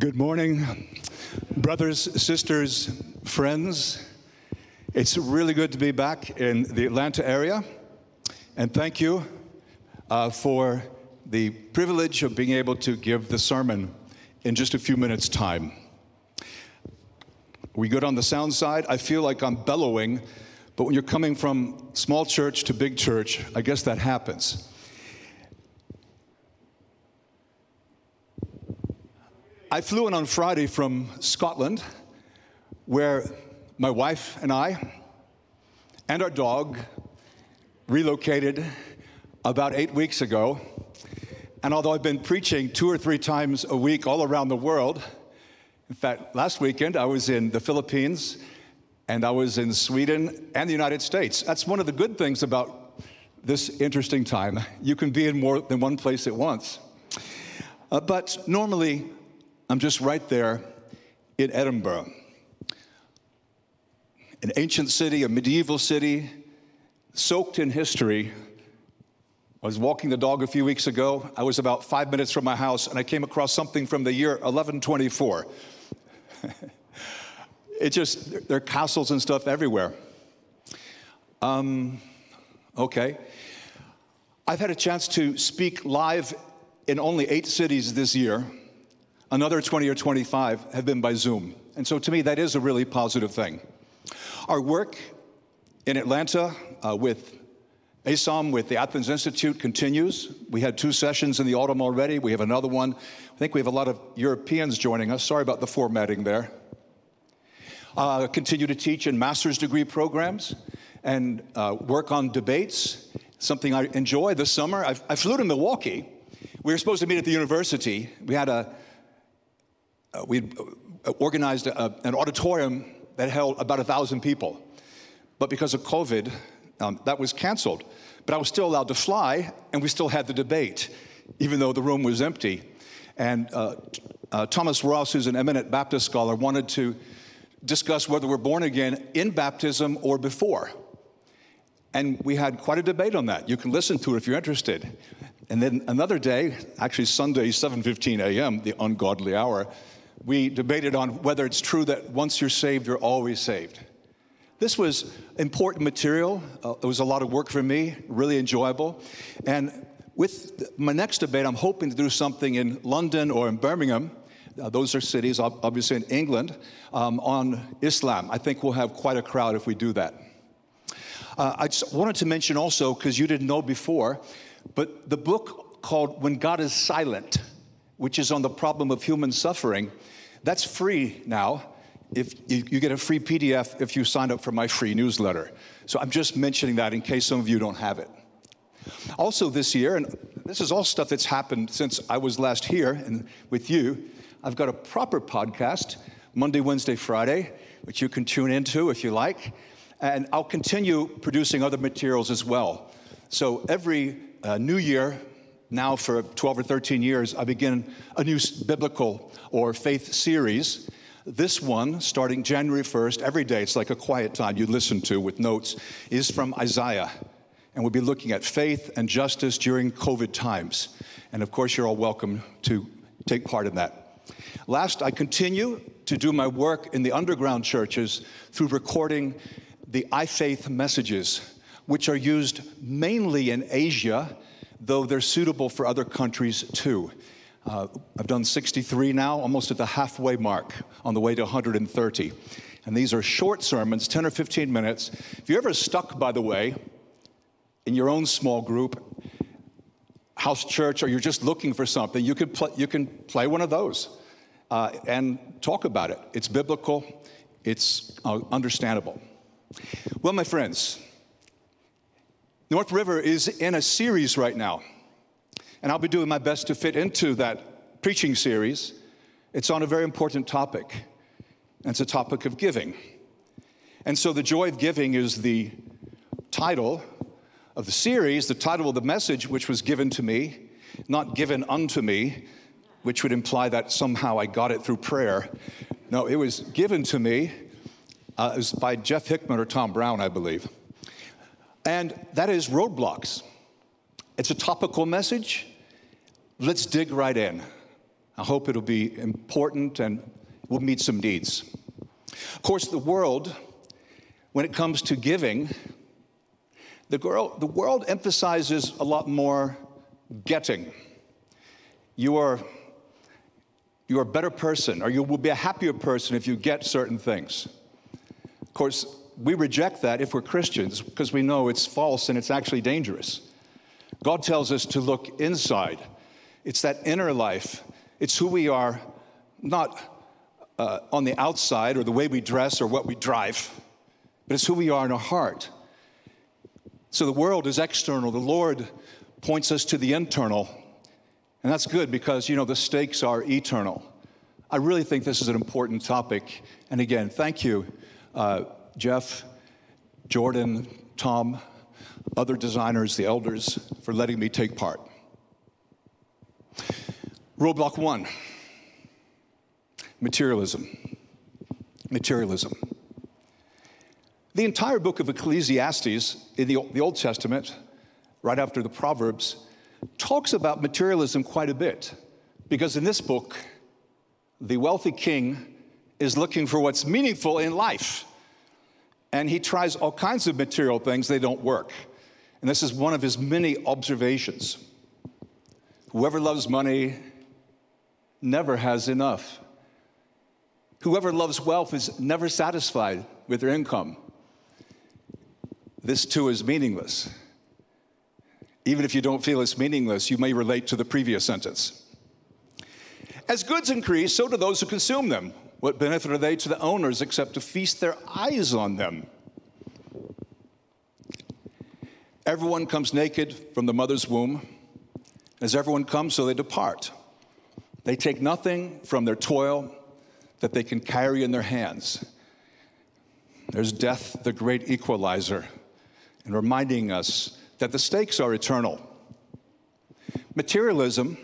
Good morning, brothers, sisters, friends. It's really good to be back in the Atlanta area. And thank you uh, for the privilege of being able to give the sermon in just a few minutes' time. We good on the sound side? I feel like I'm bellowing, but when you're coming from small church to big church, I guess that happens. I flew in on Friday from Scotland, where my wife and I and our dog relocated about eight weeks ago. And although I've been preaching two or three times a week all around the world, in fact, last weekend I was in the Philippines and I was in Sweden and the United States. That's one of the good things about this interesting time. You can be in more than one place at once. Uh, but normally, I'm just right there in Edinburgh, an ancient city, a medieval city, soaked in history. I was walking the dog a few weeks ago. I was about five minutes from my house and I came across something from the year 1124. it just, there are castles and stuff everywhere. Um, okay. I've had a chance to speak live in only eight cities this year. Another 20 or 25 have been by Zoom. And so to me, that is a really positive thing. Our work in Atlanta uh, with ASOM, with the Athens Institute, continues. We had two sessions in the autumn already. We have another one. I think we have a lot of Europeans joining us. Sorry about the formatting there. Uh, continue to teach in master's degree programs and uh, work on debates, something I enjoy this summer. I, I flew to Milwaukee. We were supposed to meet at the university. We had a uh, we uh, organized a, an auditorium that held about a thousand people. But because of COVID, um, that was canceled. But I was still allowed to fly, and we still had the debate, even though the room was empty. And uh, uh, Thomas Ross, who's an eminent Baptist scholar, wanted to discuss whether we're born again in baptism or before. And we had quite a debate on that. You can listen to it if you're interested. And then another day, actually Sunday, 7:15 a.m., the ungodly hour, we debated on whether it's true that once you're saved, you're always saved. This was important material. Uh, it was a lot of work for me, really enjoyable. And with my next debate, I'm hoping to do something in London or in Birmingham. Uh, those are cities, obviously in England, um, on Islam. I think we'll have quite a crowd if we do that. Uh, I just wanted to mention also, because you didn't know before, but the book called When God is Silent, which is on the problem of human suffering, that's free now. If you, get a free PDF if you sign up for my free newsletter. So I'm just mentioning that in case some of you don't have it. Also, this year, and this is all stuff that's happened since I was last here and with you, I've got a proper podcast Monday, Wednesday, Friday, which you can tune into if you like. And I'll continue producing other materials as well. So every uh, new year, now for 12 or 13 years, I begin a new biblical or faith series. This one, starting January 1st, every day, it's like a quiet time you listen to with notes, is from Isaiah. And we'll be looking at faith and justice during COVID times. And of course, you're all welcome to take part in that. Last, I continue to do my work in the underground churches through recording the iFaith messages, which are used mainly in Asia though they're suitable for other countries too. Uh, I've done 63 now, almost at the halfway mark, on the way to 130. And these are short sermons, 10 or 15 minutes. If you're ever stuck, by the way, in your own small group, house church, or you're just looking for something, you can, play, you can play one of those uh, and talk about it. It's biblical, it's uh, understandable. Well, my friends, North River is in a series right now, and I'll be doing my best to fit into that preaching series. It's on a very important topic, and it's a topic of giving. And so, the joy of giving is the title of the series, the title of the message, which was given to me, not given unto me, which would imply that somehow I got it through prayer. No, it was given to me. Uh, it was by Jeff Hickman or Tom Brown, I believe. And that is roadblocks. It's a topical message. Let's dig right in. I hope it'll be important and will meet some needs. Of course, the world, when it comes to giving, the, girl, the world emphasizes a lot more getting. You are, you are a better person, or you will be a happier person if you get certain things. Of course, we reject that if we're Christians because we know it's false and it's actually dangerous. God tells us to look inside. It's that inner life. It's who we are, not uh, on the outside or the way we dress or what we drive, but it's who we are in our heart. So the world is external. The Lord points us to the internal. And that's good because, you know, the stakes are eternal. I really think this is an important topic. And again, thank you, uh, Jeff, Jordan, Tom, other designers, the elders, for letting me take part. Roadblock one materialism. Materialism. The entire book of Ecclesiastes in the, the Old Testament, right after the Proverbs, talks about materialism quite a bit. Because in this book, the wealthy king is looking for what's meaningful in life. And he tries all kinds of material things, they don't work. And this is one of his many observations. Whoever loves money never has enough. Whoever loves wealth is never satisfied with their income. This too is meaningless. Even if you don't feel it's meaningless, you may relate to the previous sentence. As goods increase, so do those who consume them. What benefit are they to the owners except to feast their eyes on them? Everyone comes naked from the mother's womb. As everyone comes, so they depart. They take nothing from their toil that they can carry in their hands. There's death, the great equalizer and reminding us that the stakes are eternal. Materialism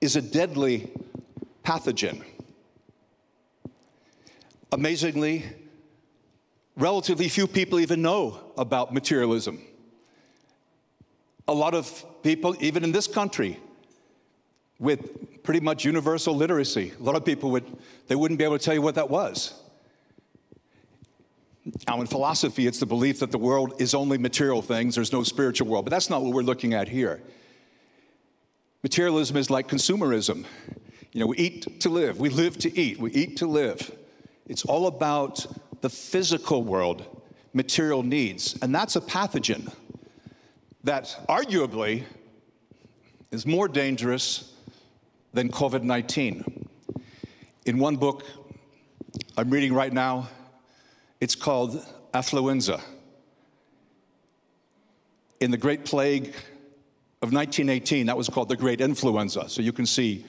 is a deadly pathogen. Amazingly, relatively few people even know about materialism. A lot of people, even in this country, with pretty much universal literacy, a lot of people would, they wouldn't be able to tell you what that was. Now, in philosophy, it's the belief that the world is only material things, there's no spiritual world, but that's not what we're looking at here. Materialism is like consumerism. You know, we eat to live, we live to eat, we eat to live. It's all about the physical world, material needs, and that's a pathogen that arguably is more dangerous than COVID 19. In one book I'm reading right now, it's called affluenza. In the Great Plague of 1918, that was called the Great Influenza. So you can see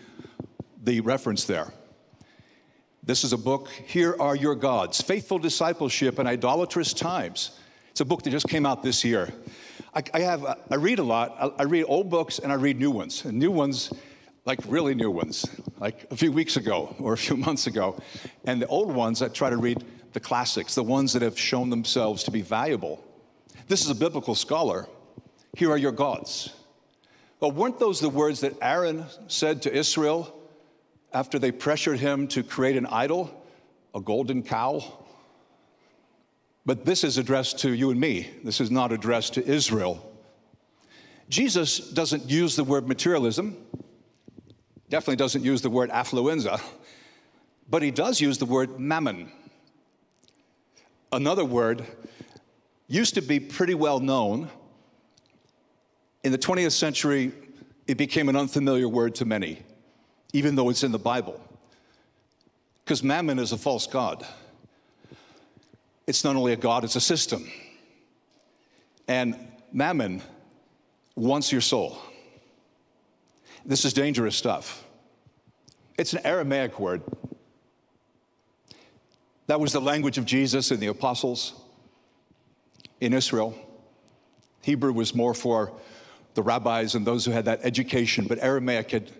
the reference there. This is a book, Here Are Your Gods Faithful Discipleship in Idolatrous Times. It's a book that just came out this year. I, I have, uh, I read a lot. I, I read old books and I read new ones. And new ones, like really new ones, like a few weeks ago or a few months ago. And the old ones, I try to read the classics, the ones that have shown themselves to be valuable. This is a biblical scholar. Here are your gods. Well, weren't those the words that Aaron said to Israel after they pressured him to create an idol, a golden cow? But this is addressed to you and me. This is not addressed to Israel. Jesus doesn't use the word materialism, definitely doesn't use the word affluenza, but he does use the word mammon another word used to be pretty well known. In the 20th century, it became an unfamiliar word to many, even though it's in the Bible. Because mammon is a false god. It's not only a god, it's a system. And mammon wants your soul. This is dangerous stuff. It's an Aramaic word. That was the language of Jesus and the apostles in Israel. Hebrew was more for the rabbis and those who had that education, but Aramaic had,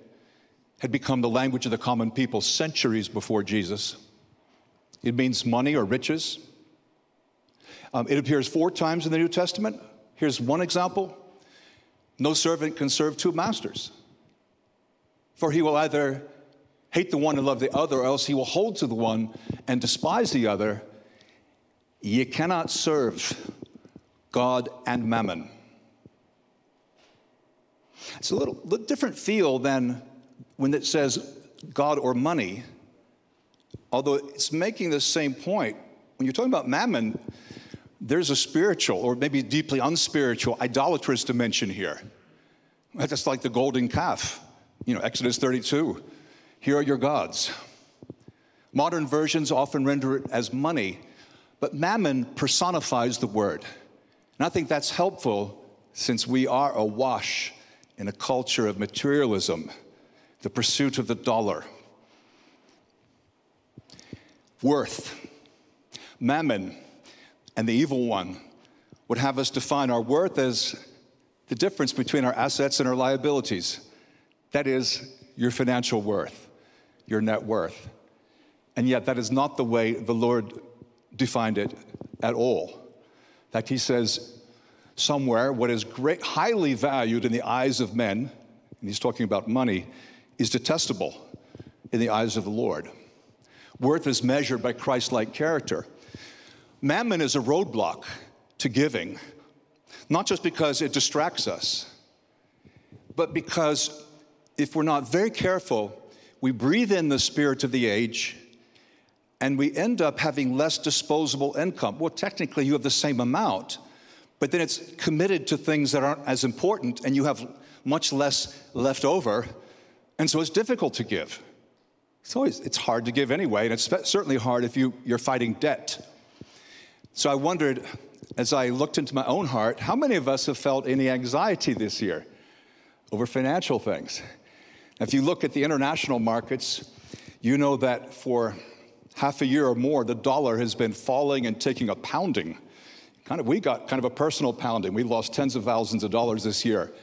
had become the language of the common people centuries before Jesus. It means money or riches. Um, it appears four times in the New Testament. Here's one example No servant can serve two masters, for he will either hate the one and love the other, or else he will hold to the one and despise the other. You cannot serve God and mammon. It's a little, little different feel than when it says God or money, although it's making the same point. When you're talking about mammon, there's a spiritual or maybe deeply unspiritual, idolatrous dimension here. That's like the golden calf, you know, Exodus 32. Here are your gods. Modern versions often render it as money, but mammon personifies the word. And I think that's helpful since we are awash in a culture of materialism, the pursuit of the dollar. Worth, mammon, and the evil one would have us define our worth as the difference between our assets and our liabilities. That is your financial worth, your net worth. And yet, that is not the way the Lord defined it at all. In fact, He says somewhere, what is great, highly valued in the eyes of men, and He's talking about money, is detestable in the eyes of the Lord. Worth is measured by Christ like character. Mammon is a roadblock to giving, not just because it distracts us, but because if we're not very careful, we breathe in the spirit of the age and we end up having less disposable income. Well, technically, you have the same amount, but then it's committed to things that aren't as important and you have much less left over. And so it's difficult to give. It's always it's hard to give anyway, and it's certainly hard if you, you're fighting debt. So I wondered, as I looked into my own heart, how many of us have felt any anxiety this year over financial things? If you look at the international markets, you know that for half a year or more, the dollar has been falling and taking a pounding. Kind of, we got kind of a personal pounding. We lost tens of thousands of dollars this year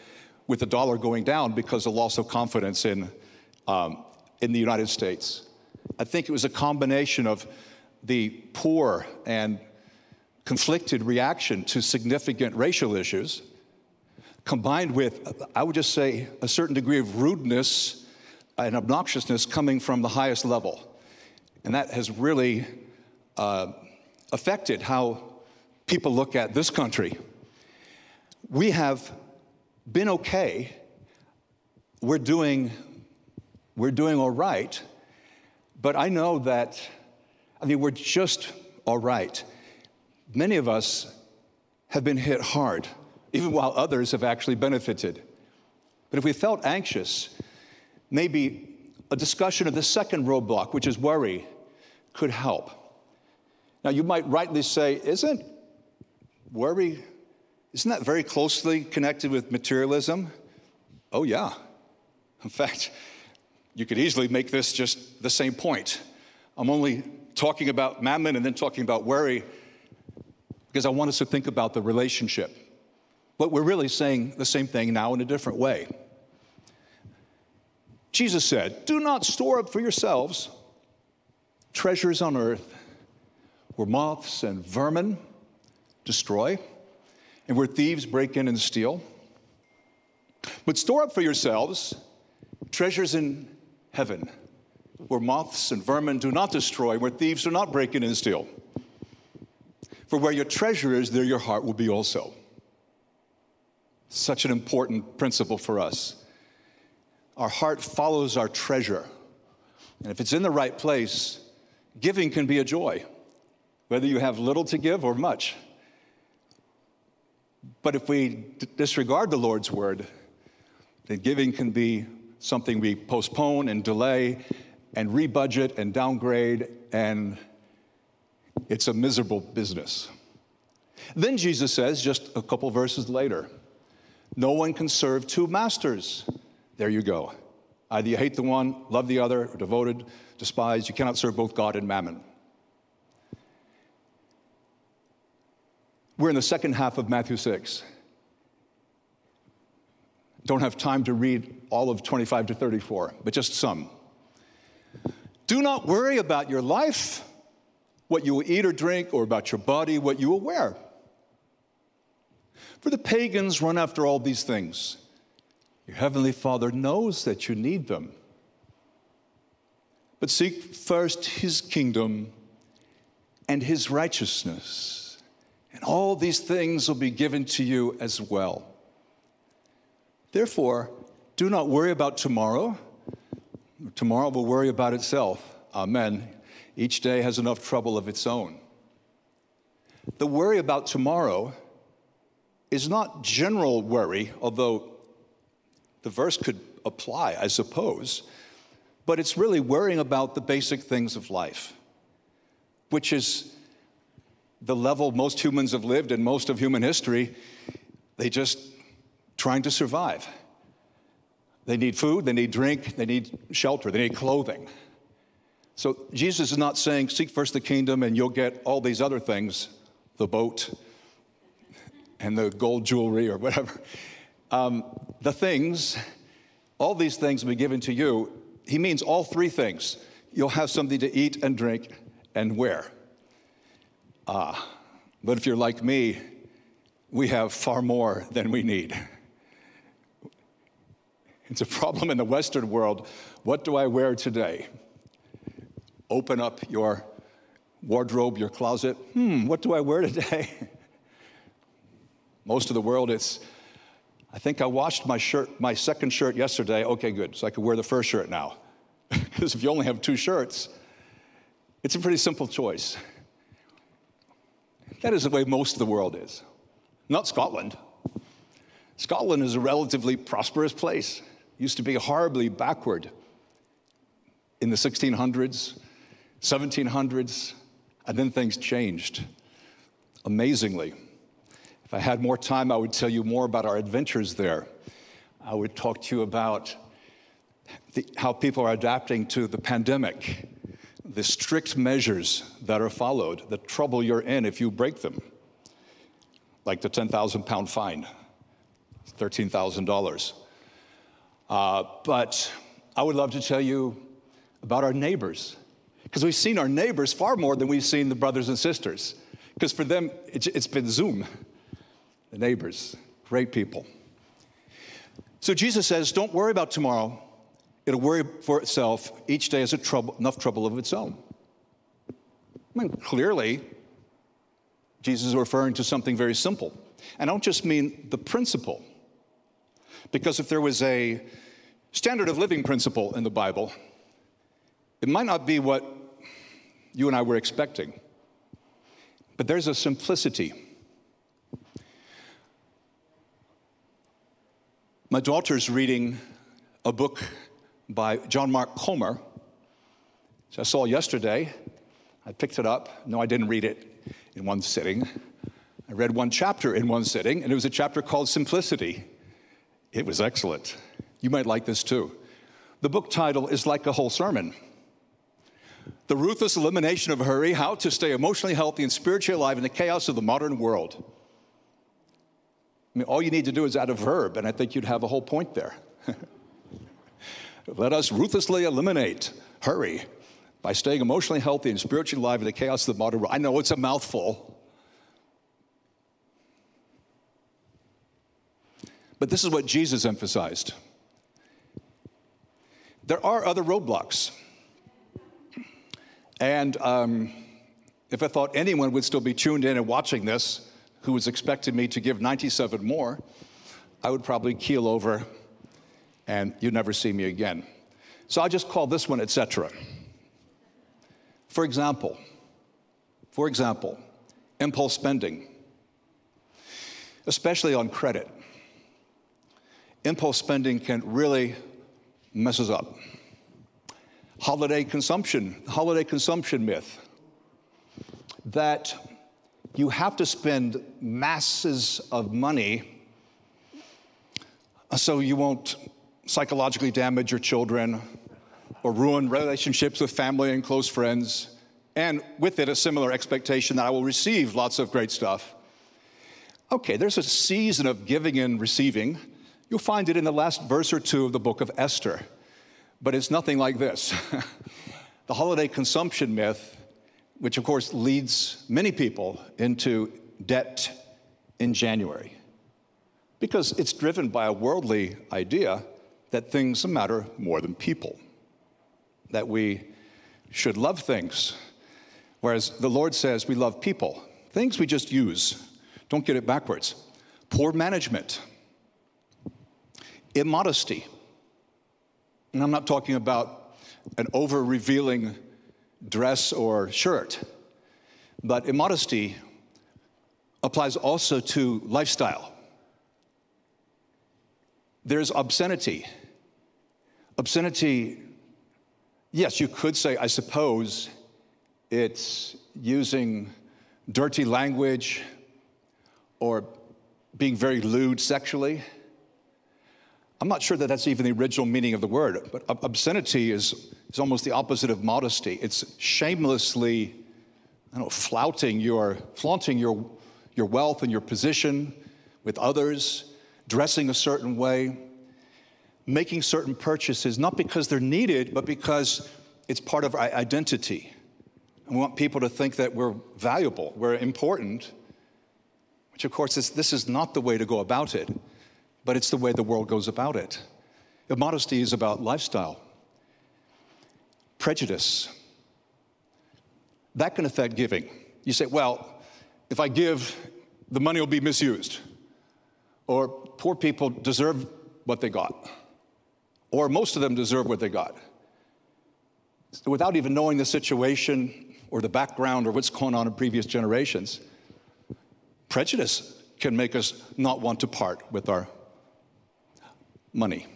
with the dollar going down because of loss of confidence in, um, in the United States. I think it was a combination of the poor and conflicted reaction to significant racial issues, combined with, I would just say, a certain degree of rudeness and obnoxiousness coming from the highest level. And that has really uh, affected how people look at this country. We have been okay. We're doing, we're doing all right. But I know that, I mean, we're just all right many of us have been hit hard, even while others have actually benefited. But if we felt anxious, maybe a discussion of the second roadblock, which is worry, could help. Now, you might rightly say, isn't worry, isn't that very closely connected with materialism? Oh, yeah. In fact, you could easily make this just the same point. I'm only talking about mammon and then talking about worry because I want us to think about the relationship. But we're really saying the same thing now in a different way. Jesus said, Do not store up for yourselves treasures on earth where moths and vermin destroy and where thieves break in and steal. But store up for yourselves treasures in heaven where moths and vermin do not destroy, where thieves do not break in and steal. For where your treasure is, there your heart will be also. Such an important principle for us. Our heart follows our treasure. And if it's in the right place, giving can be a joy, whether you have little to give or much. But if we disregard the Lord's word, then giving can be something we postpone and delay and rebudget and downgrade and it's a miserable business. Then Jesus says, just a couple verses later, no one can serve two masters. There you go. Either you hate the one, love the other, or devoted, despise. You cannot serve both God and mammon. We're in the second half of Matthew 6. Don't have time to read all of 25 to 34, but just some. Do not worry about your life what you will eat or drink, or about your body, what you will wear. For the pagans run after all these things. Your heavenly Father knows that you need them. but seek first his kingdom and his righteousness, and all these things will be given to you as well. Therefore, do not worry about tomorrow. Tomorrow will worry about itself. Amen. Each day has enough trouble of its own. The worry about tomorrow is not general worry, although the verse could apply, I suppose, but it's really worrying about the basic things of life, which is the level most humans have lived in most of human history. They just trying to survive. They need food, they need drink, they need shelter, they need clothing. So Jesus is not saying, seek first the kingdom and you'll get all these other things the boat and the gold jewelry or whatever. Um, the things, all these things will be given to you. He means all three things. You'll have something to eat and drink and wear. Ah, but if you're like me, we have far more than we need. It's a problem in the Western world. What do I wear today? Open up your wardrobe, your closet. Hmm, what do I wear today? Most of the world, it's, I think I washed my shirt, my second shirt yesterday. Okay, good. So I could wear the first shirt now. because if you only have two shirts, it's a pretty simple choice. That is the way most of the world is. Not Scotland. Scotland is a relatively prosperous place. Used to be horribly backward in the 1600s, 1700s, and then things changed amazingly. If I had more time, I would tell you more about our adventures there. I would talk to you about the, how people are adapting to the pandemic, the strict measures that are followed, the trouble you're in if you break them, like the 10,000 pound fine, $13,000. Uh, but I would love to tell you about our neighbors, because we've seen our neighbors far more than we've seen the brothers and sisters, because for them, it's, it's been Zoom. The neighbors, great people. So Jesus says, Don't worry about tomorrow. It'll worry for itself. Each day has trouble, enough trouble of its own. I mean, clearly, Jesus is referring to something very simple. And I don't just mean the principle, because if there was a standard of living principle in the Bible, it might not be what you and I were expecting. But there's a simplicity. My daughter's reading a book by John Mark Comer, which I saw yesterday. I picked it up. No, I didn't read it in one sitting. I read one chapter in one sitting, and it was a chapter called Simplicity. It was excellent. You might like this too. The book title is like a whole sermon. The ruthless elimination of hurry, how to stay emotionally healthy and spiritually alive in the chaos of the modern world. I mean, all you need to do is add a verb, and I think you'd have a whole point there. Let us ruthlessly eliminate hurry by staying emotionally healthy and spiritually alive in the chaos of the modern world. I know it's a mouthful. But this is what Jesus emphasized. There are other roadblocks. And um, if I thought anyone would still be tuned in and watching this who was expecting me to give 97 more, I would probably keel over and you'd never see me again. So I'll just call this one etc. For example, for example, impulse spending, especially on credit. Impulse spending can really mess us up. Holiday consumption, holiday consumption myth that you have to spend masses of money so you won't psychologically damage your children or ruin relationships with family and close friends, and with it, a similar expectation that I will receive lots of great stuff. Okay, there's a season of giving and receiving. You'll find it in the last verse or two of the book of Esther, but it's nothing like this. the holiday consumption myth which of course leads many people into debt in January. Because it's driven by a worldly idea that things matter more than people, that we should love things, whereas the Lord says we love people. Things we just use. Don't get it backwards. Poor management, immodesty. And I'm not talking about an over revealing dress or shirt, but immodesty applies also to lifestyle. There's obscenity. Obscenity, yes, you could say, I suppose, it's using dirty language or being very lewd sexually. I'm not sure that that's even the original meaning of the word, but obscenity is, is almost the opposite of modesty. It's shamelessly, I don't know, flouting your, flaunting your, your wealth and your position with others, dressing a certain way, making certain purchases, not because they're needed, but because it's part of our identity. And we want people to think that we're valuable, we're important, which of course is, this is not the way to go about it but it's the way the world goes about it. Modesty is about lifestyle. Prejudice. That can affect giving. You say, well, if I give, the money will be misused. Or poor people deserve what they got. Or most of them deserve what they got. Without even knowing the situation or the background or what's going on in previous generations, prejudice can make us not want to part with our money.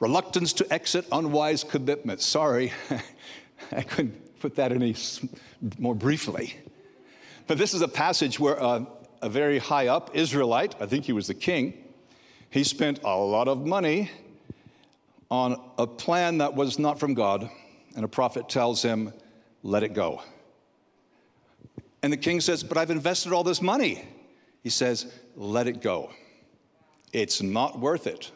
Reluctance to exit unwise commitments. Sorry, I couldn't put that any more briefly. But this is a passage where uh, a very high up Israelite, I think he was the king, he spent a lot of money on a plan that was not from God, and a prophet tells him, let it go. And the king says, But I've invested all this money. He says, Let it go. It's not worth it.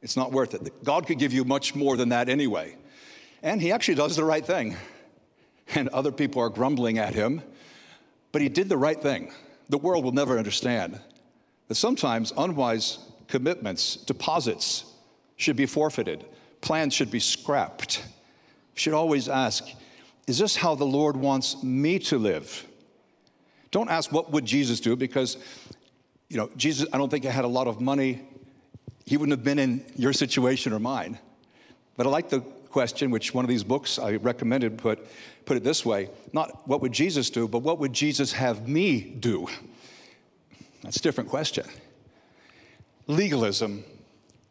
It's not worth it. God could give you much more than that anyway. And he actually does the right thing. And other people are grumbling at him, but he did the right thing. The world will never understand that sometimes unwise commitments, deposits should be forfeited, plans should be scrapped. You should always ask, is this how the Lord wants me to live? Don't ask what would Jesus do because you know, Jesus I don't think had a lot of money he wouldn't have been in your situation or mine. But I like the question, which one of these books I recommended put, put it this way not what would Jesus do, but what would Jesus have me do? That's a different question. Legalism,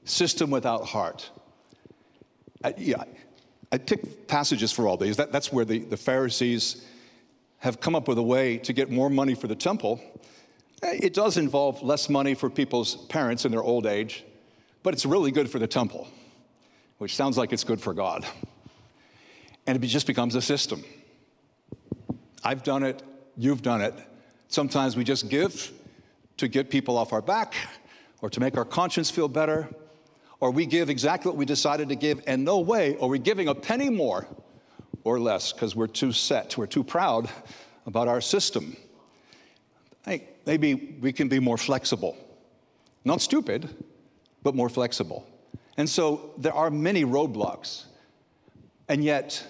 system without heart. I, yeah, I pick passages for all these. That, that's where the, the Pharisees have come up with a way to get more money for the temple. Eh, it does involve less money for people's parents in their old age but it's really good for the temple, which sounds like it's good for God. And it just becomes a system. I've done it, you've done it. Sometimes we just give to get people off our back or to make our conscience feel better, or we give exactly what we decided to give, and no way are we giving a penny more or less because we're too set, we're too proud about our system. Think maybe we can be more flexible. Not stupid, but more flexible. And so there are many roadblocks. And yet,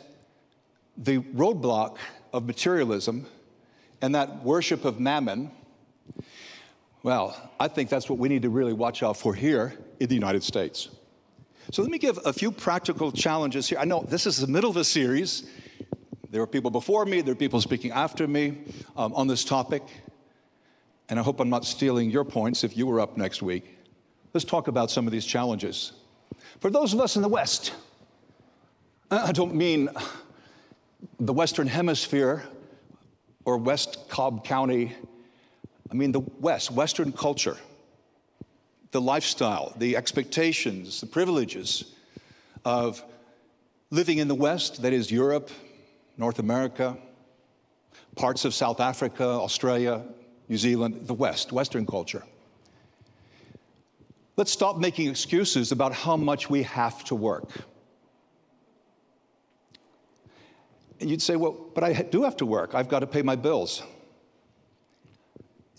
the roadblock of materialism and that worship of mammon, well, I think that's what we need to really watch out for here in the United States. So let me give a few practical challenges here. I know this is the middle of a series. There are people before me, there are people speaking after me um, on this topic. And I hope I'm not stealing your points if you were up next week. Let's talk about some of these challenges. For those of us in the West, I don't mean the Western Hemisphere or West Cobb County. I mean the West, Western culture, the lifestyle, the expectations, the privileges of living in the West, that is Europe, North America, parts of South Africa, Australia, New Zealand, the West, Western culture. Let's stop making excuses about how much we have to work. And you'd say, well, but I do have to work. I've got to pay my bills.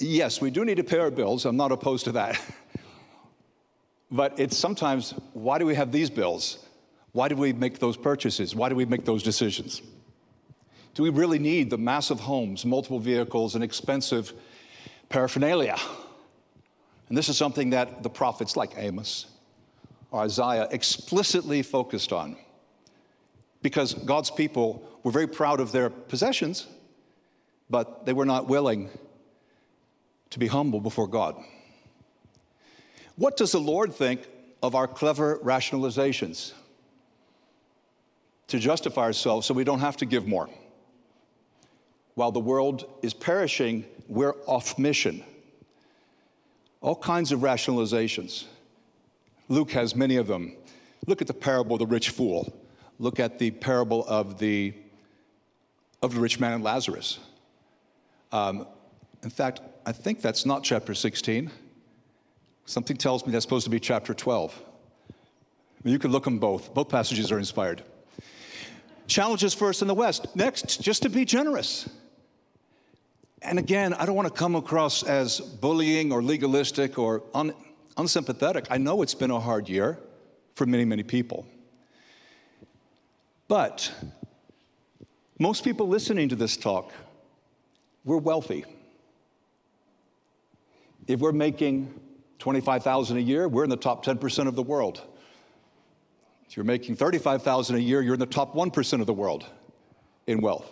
Yes, we do need to pay our bills. I'm not opposed to that. but it's sometimes, why do we have these bills? Why do we make those purchases? Why do we make those decisions? Do we really need the massive homes, multiple vehicles, and expensive paraphernalia? And this is something that the prophets like Amos or Isaiah explicitly focused on because God's people were very proud of their possessions, but they were not willing to be humble before God. What does the Lord think of our clever rationalizations to justify ourselves so we don't have to give more? While the world is perishing, we're off mission. All kinds of rationalizations. Luke has many of them. Look at the parable of the rich fool. Look at the parable of the, of the rich man and Lazarus. Um, in fact, I think that's not chapter 16. Something tells me that's supposed to be chapter 12. You can look them both. Both passages are inspired. Challenges first in the West. Next, just to be generous. And again, I don't want to come across as bullying or legalistic or un- unsympathetic. I know it's been a hard year for many, many people. But most people listening to this talk, we're wealthy. If we're making 25,000 a year, we're in the top 10% of the world. If you're making 35,000 a year, you're in the top 1% of the world in wealth.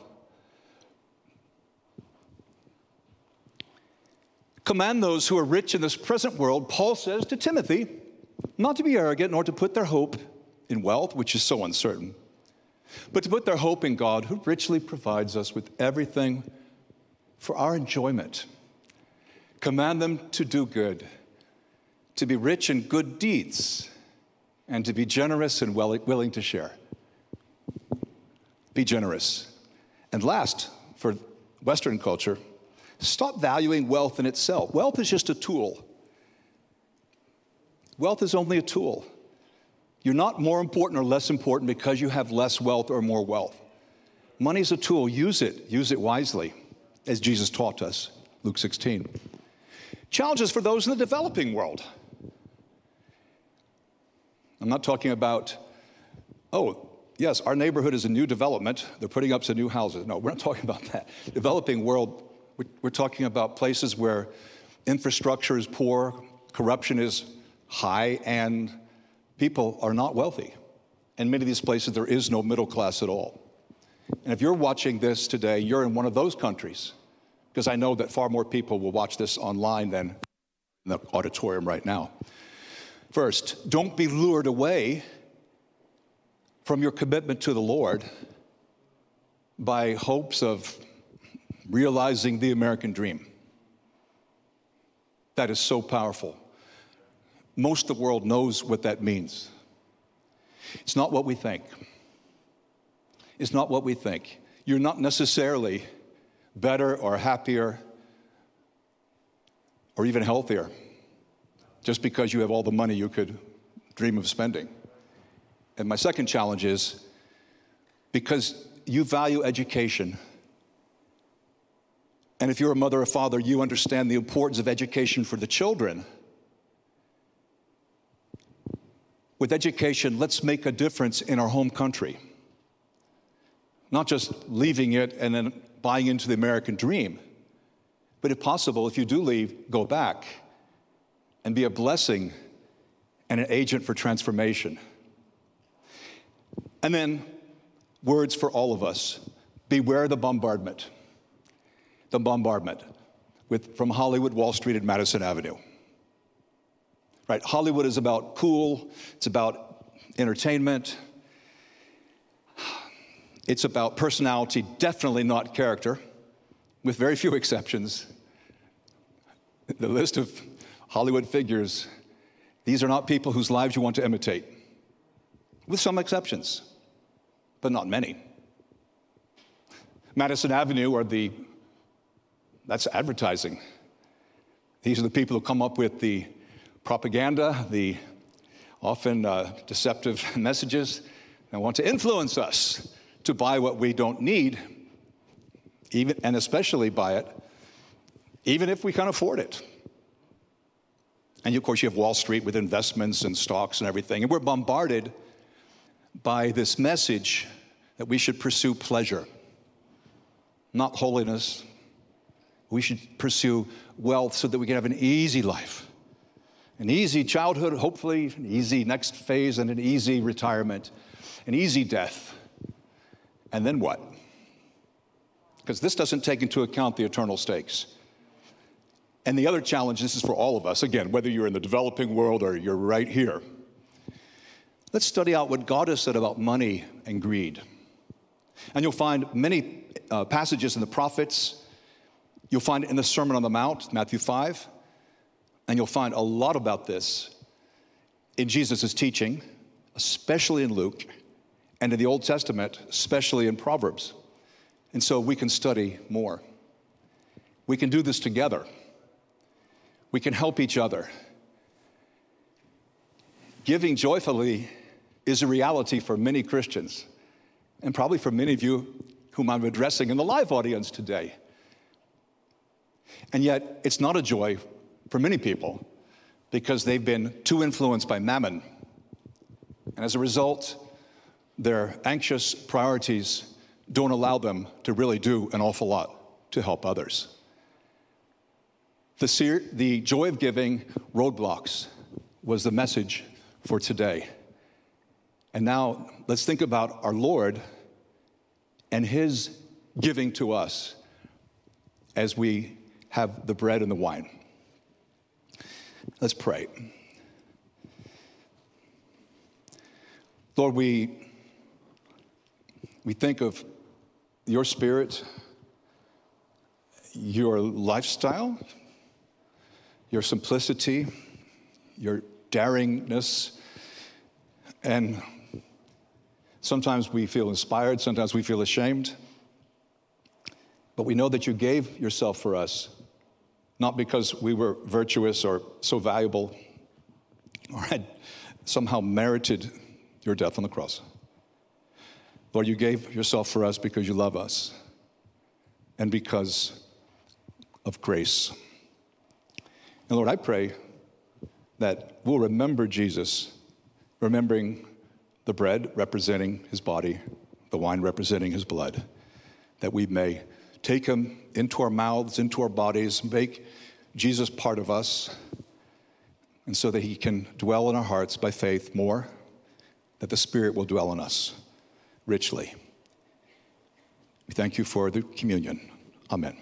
Command those who are rich in this present world, Paul says to Timothy, not to be arrogant nor to put their hope in wealth, which is so uncertain, but to put their hope in God, who richly provides us with everything for our enjoyment. Command them to do good, to be rich in good deeds, and to be generous and willing to share. Be generous. And last, for Western culture, stop valuing wealth in itself. Wealth is just a tool. Wealth is only a tool. You're not more important or less important because you have less wealth or more wealth. Money is a tool. Use it. Use it wisely, as Jesus taught us, Luke 16. Challenges for those in the developing world. I'm not talking about, oh, yes, our neighborhood is a new development. They're putting up some new houses. No, we're not talking about that. Developing world, we're talking about places where infrastructure is poor, corruption is high, and people are not wealthy. In many of these places, there is no middle class at all. And if you're watching this today, you're in one of those countries, because I know that far more people will watch this online than in the auditorium right now. First, don't be lured away from your commitment to the Lord by hopes of realizing the American dream. That is so powerful. Most of the world knows what that means. It's not what we think. It's not what we think. You're not necessarily better or happier or even healthier just because you have all the money you could dream of spending. And my second challenge is because you value education. And if you're a mother or father, you understand the importance of education for the children. with education, let's make a difference in our home country. Not just leaving it and then buying into the American dream, but if possible, if you do leave, go back and be a blessing and an agent for transformation. And then, words for all of us beware the bombardment. The bombardment with, from Hollywood, Wall Street, and Madison Avenue. Right? Hollywood is about cool, it's about entertainment, it's about personality, definitely not character, with very few exceptions. The list of Hollywood figures, these are not people whose lives you want to imitate, with some exceptions, but not many. Madison Avenue are the, that's advertising. These are the people who come up with the propaganda, the often uh, deceptive messages that want to influence us to buy what we don't need, even, and especially buy it, even if we can afford it. And of course, you have Wall Street with investments and stocks and everything. And we're bombarded by this message that we should pursue pleasure, not holiness. We should pursue wealth so that we can have an easy life, an easy childhood, hopefully, an easy next phase, and an easy retirement, an easy death. And then what? Because this doesn't take into account the eternal stakes. And the other challenge, this is for all of us, again, whether you're in the developing world or you're right here. Let's study out what God has said about money and greed. And you'll find many uh, passages in the prophets. You'll find it in the Sermon on the Mount, Matthew 5. And you'll find a lot about this in Jesus' teaching, especially in Luke, and in the Old Testament, especially in Proverbs. And so we can study more. We can do this together. We can help each other. Giving joyfully is a reality for many Christians, and probably for many of you whom I'm addressing in the live audience today. And yet, it's not a joy for many people because they've been too influenced by mammon. And as a result, their anxious priorities don't allow them to really do an awful lot to help others. The, the joy of giving roadblocks was the message for today. And now let's think about our Lord and his giving to us as we have the bread and the wine. Let's pray. Lord, we, we think of your spirit, your lifestyle, your simplicity, your daringness, and sometimes we feel inspired, sometimes we feel ashamed. But we know that you gave yourself for us, not because we were virtuous or so valuable or had somehow merited your death on the cross. Lord, you gave yourself for us because you love us and because of grace. And Lord, I pray that we'll remember Jesus, remembering the bread representing his body, the wine representing his blood, that we may take him into our mouths, into our bodies, make Jesus part of us, and so that he can dwell in our hearts by faith more, that the Spirit will dwell in us richly. We thank you for the communion. Amen.